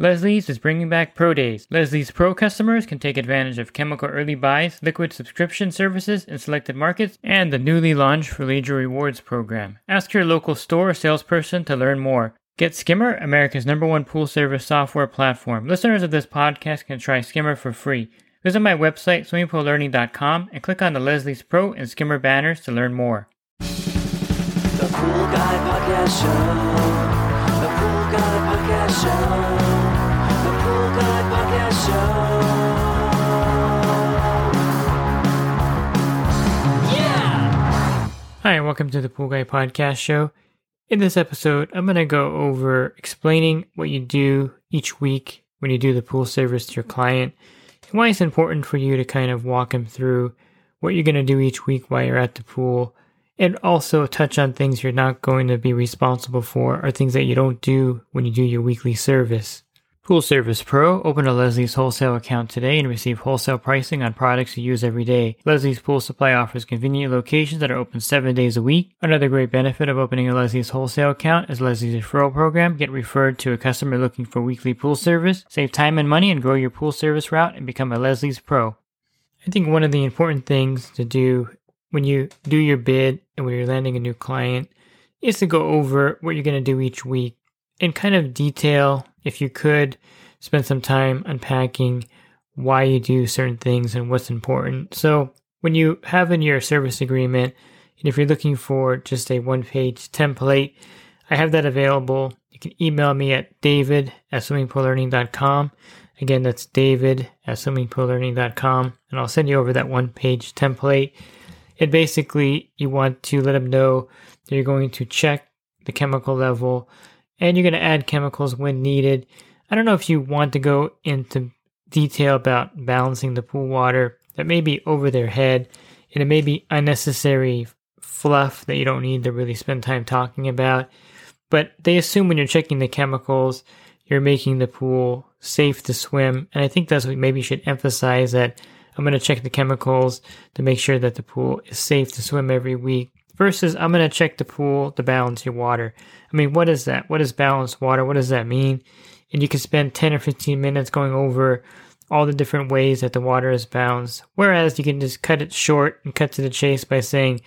Leslie's is bringing back Pro Days. Leslie's Pro customers can take advantage of chemical early buys, liquid subscription services in selected markets, and the newly launched Leisure Rewards program. Ask your local store salesperson to learn more. Get Skimmer, America's number one pool service software platform. Listeners of this podcast can try Skimmer for free. Visit my website, swimmingpoollearning.com, and click on the Leslie's Pro and Skimmer banners to learn more. The Pool Guy Podcast Show. The Pool Guy Podcast Show. Welcome to the Pool Guy Podcast Show. In this episode, I'm going to go over explaining what you do each week when you do the pool service to your client and why it's important for you to kind of walk them through what you're going to do each week while you're at the pool and also touch on things you're not going to be responsible for or things that you don't do when you do your weekly service. Pool Service Pro, open a Leslie's wholesale account today and receive wholesale pricing on products you use every day. Leslie's Pool Supply offers convenient locations that are open seven days a week. Another great benefit of opening a Leslie's wholesale account is Leslie's referral program. Get referred to a customer looking for weekly pool service, save time and money, and grow your pool service route and become a Leslie's Pro. I think one of the important things to do when you do your bid and when you're landing a new client is to go over what you're going to do each week and kind of detail, if you could, spend some time unpacking why you do certain things and what's important. So when you have in your service agreement, and if you're looking for just a one page template, I have that available. You can email me at david at swimmingpoollearning.com. Again, that's david at swimmingpoollearning.com. And I'll send you over that one page template. And basically, you want to let them know that you're going to check the chemical level and you're going to add chemicals when needed. I don't know if you want to go into detail about balancing the pool water. That may be over their head and it may be unnecessary fluff that you don't need to really spend time talking about. But they assume when you're checking the chemicals, you're making the pool safe to swim. And I think that's what maybe should emphasize that I'm going to check the chemicals to make sure that the pool is safe to swim every week versus I'm going to check the pool to balance your water. I mean, what is that? What is balanced water? What does that mean? And you can spend 10 or 15 minutes going over all the different ways that the water is balanced. Whereas you can just cut it short and cut to the chase by saying,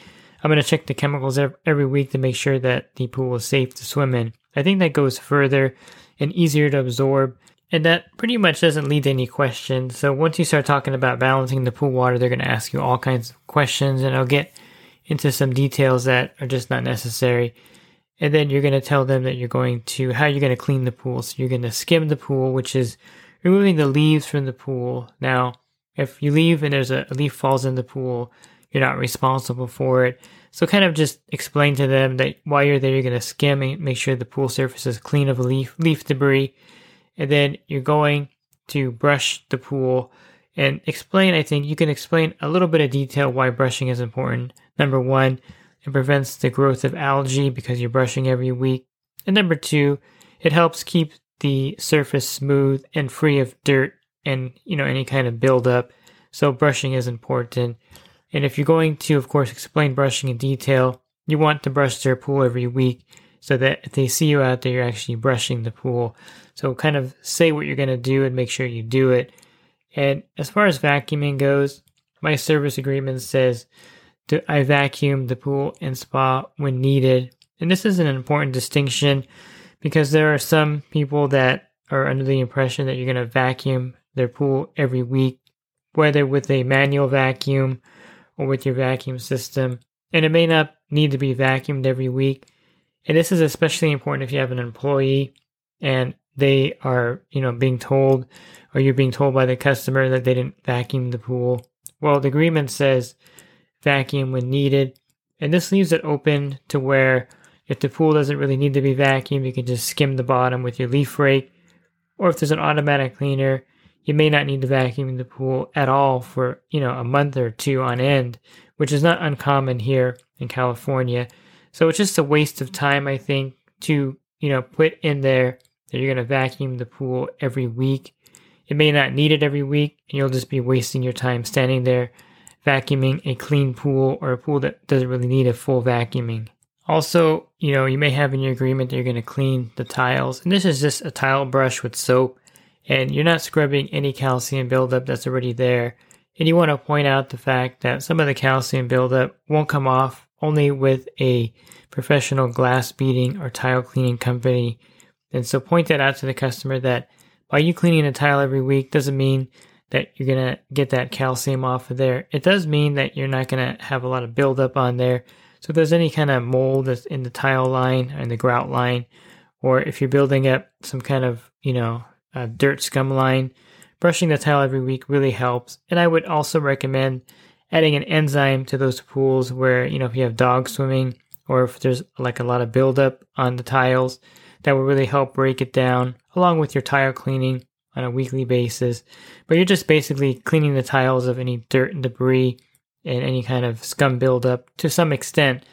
I'm going to check the chemicals every week to make sure that the pool is safe to swim in. I think that goes further and easier to absorb. And that pretty much doesn't lead to any questions. So once you start talking about balancing the pool water, they're going to ask you all kinds of questions and I'll get into some details that are just not necessary. And then you're going to tell them that you're going to, how you're going to clean the pool. So you're going to skim the pool, which is removing the leaves from the pool. Now, if you leave and there's a, a leaf falls in the pool, you're not responsible for it. So kind of just explain to them that while you're there, you're going to skim and make sure the pool surface is clean of leaf, leaf debris. And then you're going to brush the pool and explain, I think you can explain a little bit of detail why brushing is important. Number one, it prevents the growth of algae because you're brushing every week. And number two, it helps keep the surface smooth and free of dirt and, you know, any kind of buildup. So brushing is important. And if you're going to, of course, explain brushing in detail, you want to brush their pool every week so that if they see you out there, you're actually brushing the pool. So kind of say what you're going to do and make sure you do it. And as far as vacuuming goes, my service agreement says to, I vacuum the pool and spa when needed. And this is an important distinction because there are some people that are under the impression that you're going to vacuum their pool every week, whether with a manual vacuum or with your vacuum system. And it may not need to be vacuumed every week. And this is especially important if you have an employee and they are, you know, being told or you're being told by the customer that they didn't vacuum the pool. Well, the agreement says vacuum when needed. And this leaves it open to where if the pool doesn't really need to be vacuumed, you can just skim the bottom with your leaf rake. Or if there's an automatic cleaner, you may not need to vacuum the pool at all for, you know, a month or two on end, which is not uncommon here in California. So it's just a waste of time, I think, to, you know, put in there that you're going to vacuum the pool every week. It may not need it every week, and you'll just be wasting your time standing there vacuuming a clean pool or a pool that doesn't really need a full vacuuming. Also, you know, you may have in your agreement that you're going to clean the tiles, and this is just a tile brush with soap. and you're not scrubbing any calcium buildup that's already there. And you want to point out the fact that some of the calcium buildup won't come off only with a professional glass beading or tile cleaning company. And so point that out to the customer that by you cleaning a tile every week doesn't mean that you're going to get that calcium off of there. It does mean that you're not going to have a lot of buildup on there. So if there's any kind of mold that's in the tile line and the grout line, or if you're building up some kind of, you know, dirt scum line, brushing the tile every week really helps. And I would also recommend adding an enzyme to those pools where, you know, if you have dogs swimming or if there's like a lot of buildup on the tiles, that will really help break it down along with your tile cleaning on a weekly basis. But you're just basically cleaning the tiles of any dirt and debris and any kind of scum buildup to some extent.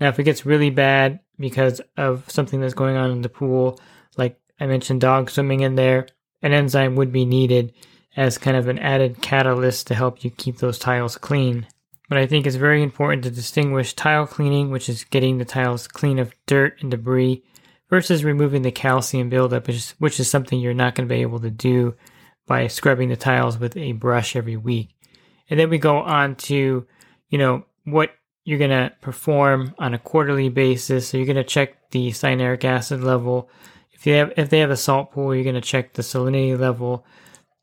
Now, if it gets really bad because of something that's going on in the pool, like I mentioned, dog swimming in there, an enzyme would be needed as kind of an added catalyst to help you keep those tiles clean. But I think it's very important to distinguish tile cleaning, which is getting the tiles clean of dirt and debris, versus removing the calcium buildup, which is, which is something you're not going to be able to do by scrubbing the tiles with a brush every week. And then we go on to, you know, what you're going to perform on a quarterly basis. So you're going to check the cyanuric acid level. If they have if they have a salt pool, you're going to check the salinity level.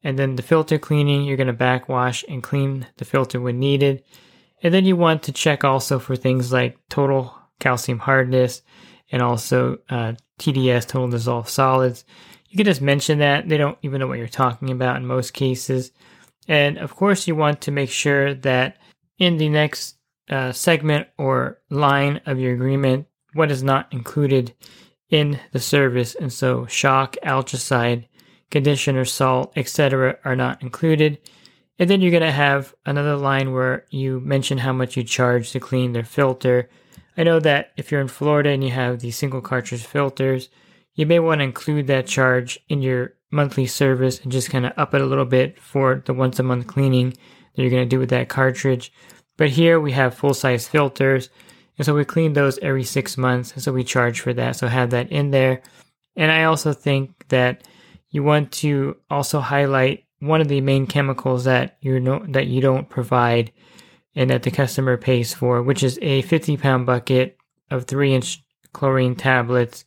And then the filter cleaning, you're going to backwash and clean the filter when needed. And then you want to check also for things like total calcium hardness and also uh, TDS, total dissolved solids. You can just mention that. They don't even know what you're talking about in most cases. And of course, you want to make sure that in the next uh, segment or line of your agreement, what is not included in the service. And so, shock, algicide, conditioner, salt, etc., are not included. And then you're going to have another line where you mention how much you charge to clean their filter. I know that if you're in Florida and you have these single cartridge filters, you may want to include that charge in your monthly service and just kind of up it a little bit for the once a month cleaning that you're going to do with that cartridge. But here we have full size filters. And so we clean those every six months. And so we charge for that. So have that in there. And I also think that you want to also highlight one of the main chemicals that you know that you don't provide and that the customer pays for, which is a 50 pound bucket of three inch chlorine tablets.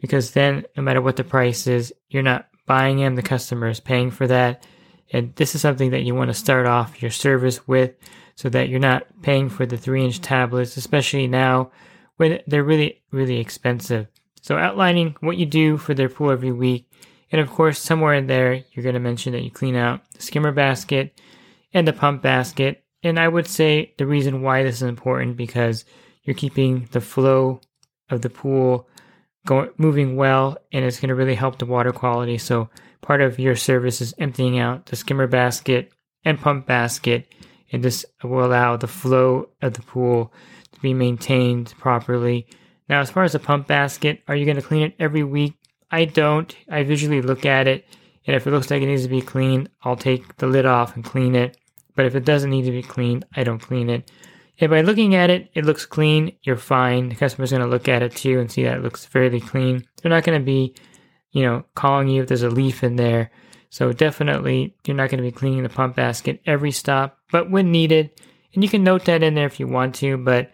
Because then, no matter what the price is, you're not buying them, the customer is paying for that. And this is something that you want to start off your service with so that you're not paying for the three inch tablets, especially now when they're really, really expensive. So outlining what you do for their pool every week. And of course, somewhere in there, you're going to mention that you clean out the skimmer basket and the pump basket. And I would say the reason why this is important because you're keeping the flow of the pool going moving well and it's going to really help the water quality. So part of your service is emptying out the skimmer basket and pump basket and this will allow the flow of the pool to be maintained properly. Now, as far as the pump basket, are you going to clean it every week? I don't. I visually look at it, and if it looks like it needs to be cleaned, I'll take the lid off and clean it. But if it doesn't need to be cleaned, I don't clean it. If by looking at it, it looks clean, you're fine. The customer's going to look at it too and see that it looks fairly clean. They're not going to be, you know, calling you if there's a leaf in there. So definitely, you're not going to be cleaning the pump basket every stop, but when needed, and you can note that in there if you want to, but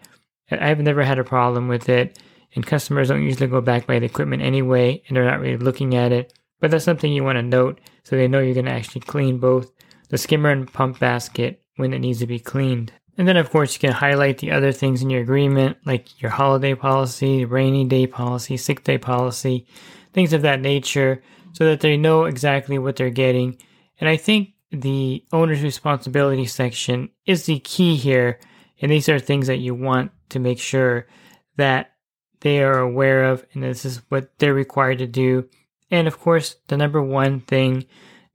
I've never had a problem with it. And customers don't usually go back by the equipment anyway, and they're not really looking at it. But that's something you want to note so they know you're going to actually clean both the skimmer and pump basket when it needs to be cleaned. And then, of course, you can highlight the other things in your agreement, like your holiday policy, rainy day policy, sick day policy, things of that nature, so that they know exactly what they're getting. And I think the owner's responsibility section is the key here. And these are things that you want to make sure that they are aware of, and this is what they're required to do. And of course, the number one thing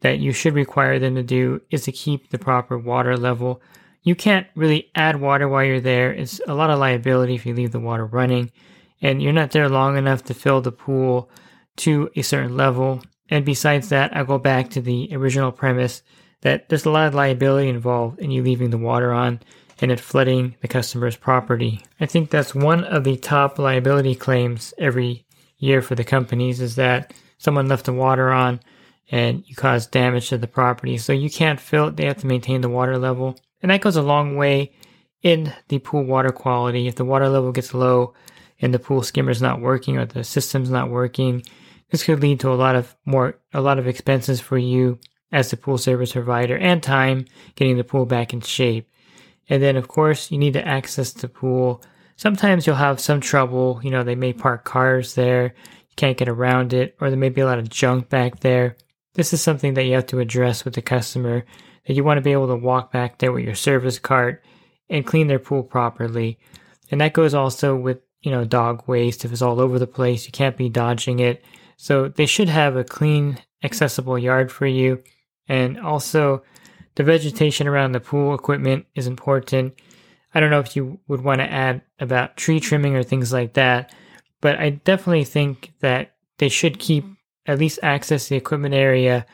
that you should require them to do is to keep the proper water level you can't really add water while you're there. It's a lot of liability if you leave the water running, and you're not there long enough to fill the pool to a certain level. And besides that, I go back to the original premise that there's a lot of liability involved in you leaving the water on and it flooding the customer's property. I think that's one of the top liability claims every year for the companies is that someone left the water on and you cause damage to the property. So you can't fill it. They have to maintain the water level. And that goes a long way in the pool water quality. If the water level gets low and the pool skimmer is not working or the system's not working, this could lead to a lot of more, a lot of expenses for you as the pool service provider and time getting the pool back in shape. And then, of course, you need to access the pool. Sometimes you'll have some trouble. You know, they may park cars there. You can't get around it, or there may be a lot of junk back there. This is something that you have to address with the customer that you want to be able to walk back there with your service cart and clean their pool properly. And that goes also with, you know, dog waste. If it's all over the place, you can't be dodging it. So they should have a clean, accessible yard for you. And also, the vegetation around the pool equipment is important. I don't know if you would want to add about tree trimming or things like that, but I definitely think that they should keep at least access the equipment area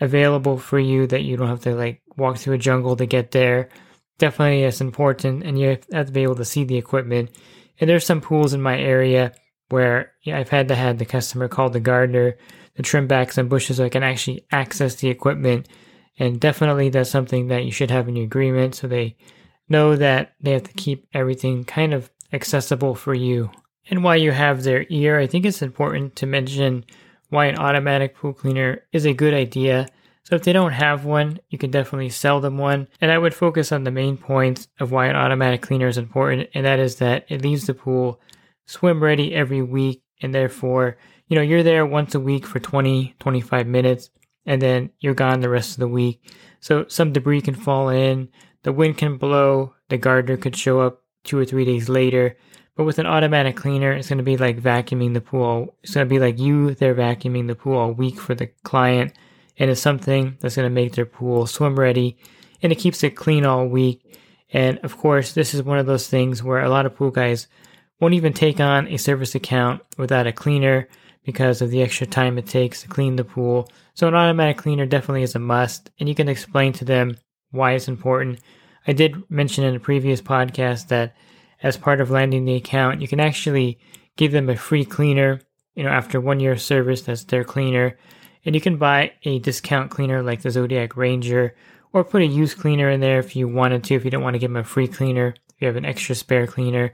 available for you that you don't have to like walk through a jungle to get there. Definitely is important and you have to be able to see the equipment. And there's some pools in my area where yeah, I've had to have the customer call the gardener to trim back some bushes so I can actually access the equipment. And definitely that's something that you should have in your agreement so they know that they have to keep everything kind of accessible for you. And while you have their ear, I think it's important to mention why an automatic pool cleaner is a good idea. So if they don't have one, you can definitely sell them one. And I would focus on the main points of why an automatic cleaner is important, and that is that it leaves the pool swim ready every week, and therefore, you know, you're there once a week for 20, 25 minutes, and then you're gone the rest of the week. So some debris can fall in, the wind can blow, the gardener could show up two or three days later, but with an automatic cleaner, it's going to be like vacuuming the pool. It's going to be like you, they're vacuuming the pool all week for the client. And it's something that's going to make their pool swim ready and it keeps it clean all week. And of course, this is one of those things where a lot of pool guys won't even take on a service account without a cleaner because of the extra time it takes to clean the pool. So an automatic cleaner definitely is a must and you can explain to them why it's important. I did mention in a previous podcast that as part of landing the account, you can actually give them a free cleaner, you know, after one year of service, that's their cleaner. And you can buy a discount cleaner like the Zodiac Ranger or put a used cleaner in there if you wanted to, if you don't want to give them a free cleaner, if you have an extra spare cleaner.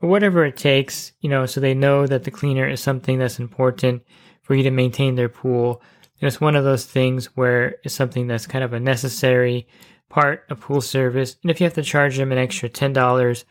But whatever it takes, you know, so they know that the cleaner is something that's important for you to maintain their pool. And it's one of those things where it's something that's kind of a necessary part of pool service. And if you have to charge them an extra $10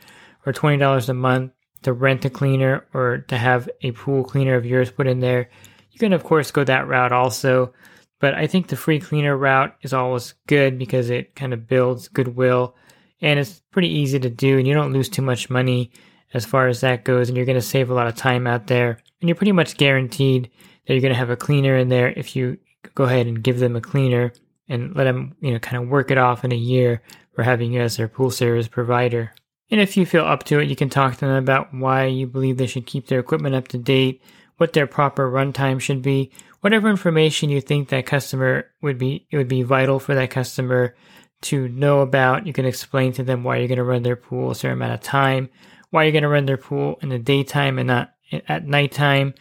or $20 a month to rent a cleaner or to have a pool cleaner of yours put in there, you can, of course, go that route also. But I think the free cleaner route is always good because it kind of builds goodwill and it's pretty easy to do and you don't lose too much money as far as that goes and you're going to save a lot of time out there and you're pretty much guaranteed that you're going to have a cleaner in there if you go ahead and give them a cleaner and let them you know kind of work it off in a year for having you as their pool service provider and if you feel up to it, you can talk to them about why you believe they should keep their equipment up to date, what their proper runtime should be, whatever information you think that customer would be, it would be vital for that customer to know about. You can explain to them why you're going to run their pool a certain amount of time, why you're going to run their pool in the daytime and not at nighttime.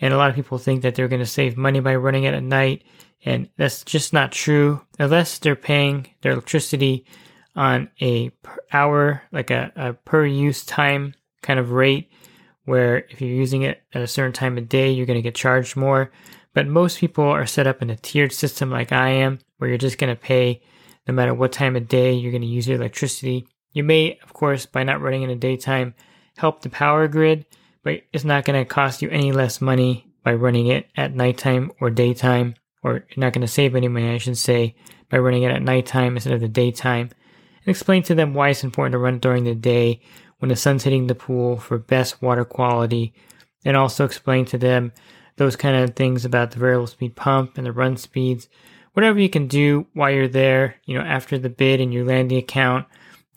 And a lot of people think that they're going to save money by running it at night. And that's just not true. Unless they're paying their electricity on a per hour, like a, a per use time kind of rate, where if you're using it at a certain time of day, you're going to get charged more. But most people are set up in a tiered system like I am, where you're just going to pay no matter what time of day you're going to use your electricity. You may, of course, by not running in the daytime, help the power grid, but it's not going to cost you any less money by running it at nighttime or daytime, or you're not going to save any money, I should say, by running it at nighttime instead of the daytime and explain to them why it's important to run during the day when the sun's hitting the pool for best water quality, and also explain to them those kind of things about the variable speed pump and the run speeds. Whatever you can do while you're there, you know, after the bid and you land the account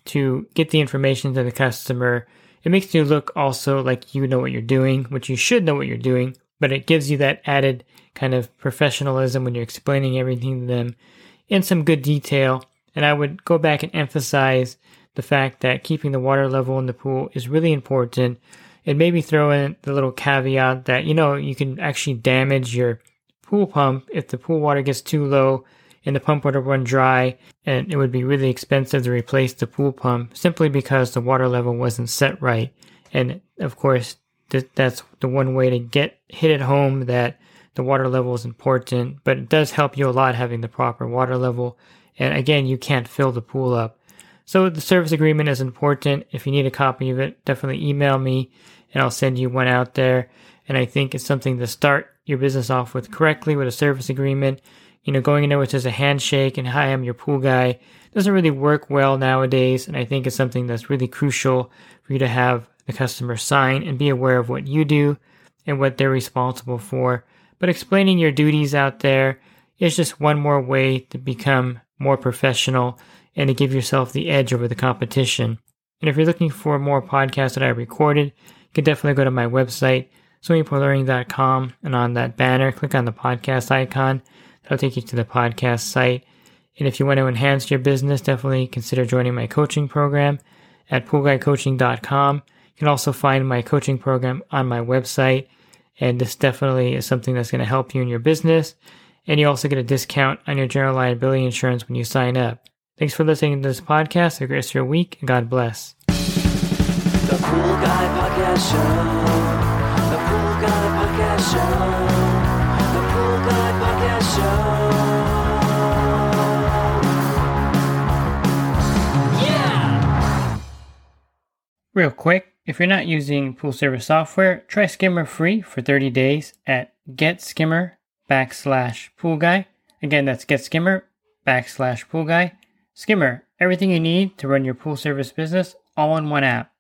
to get the information to the customer. It makes you look also like you know what you're doing, which you should know what you're doing, but it gives you that added kind of professionalism when you're explaining everything to them in some good detail and I would go back and emphasize the fact that keeping the water level in the pool is really important. And maybe throw in the little caveat that, you know, you can actually damage your pool pump if the pool water gets too low and the pump would run dry and it would be really expensive to replace the pool pump simply because the water level wasn't set right. And of course, th- that's the one way to get hit at home that the water level is important, but it does help you a lot having the proper water level. And again, you can't fill the pool up. So the service agreement is important. If you need a copy of it, definitely email me and I'll send you one out there. And I think it's something to start your business off with correctly with a service agreement. You know, going in there with just a handshake and hi, I'm your pool guy doesn't really work well nowadays. And I think it's something that's really crucial for you to have the customer sign and be aware of what you do and what they're responsible for. But explaining your duties out there is just one more way to become more professional and to give yourself the edge over the competition. And if you're looking for more podcasts that I recorded, you can definitely go to my website, swimmingpoollearning.com, and on that banner, click on the podcast icon. That'll take you to the podcast site. And if you want to enhance your business, definitely consider joining my coaching program at poolguycoaching.com. You can also find my coaching program on my website. And this definitely is something that's going to help you in your business. And you also get a discount on your general liability insurance when you sign up. Thanks for listening to this podcast. Have a great rest of your week, and God bless. The Pool Guy Podcast Show. The Pool Guy Podcast Show. The Pool Guy Podcast Show. Yeah! Real quick, if you're not using pool service software, try Skimmer free for 30 days at getskimmer backslash pool guy. Again, that's getskimmer backslash pool guy. Skimmer, everything you need to run your pool service business all in one app.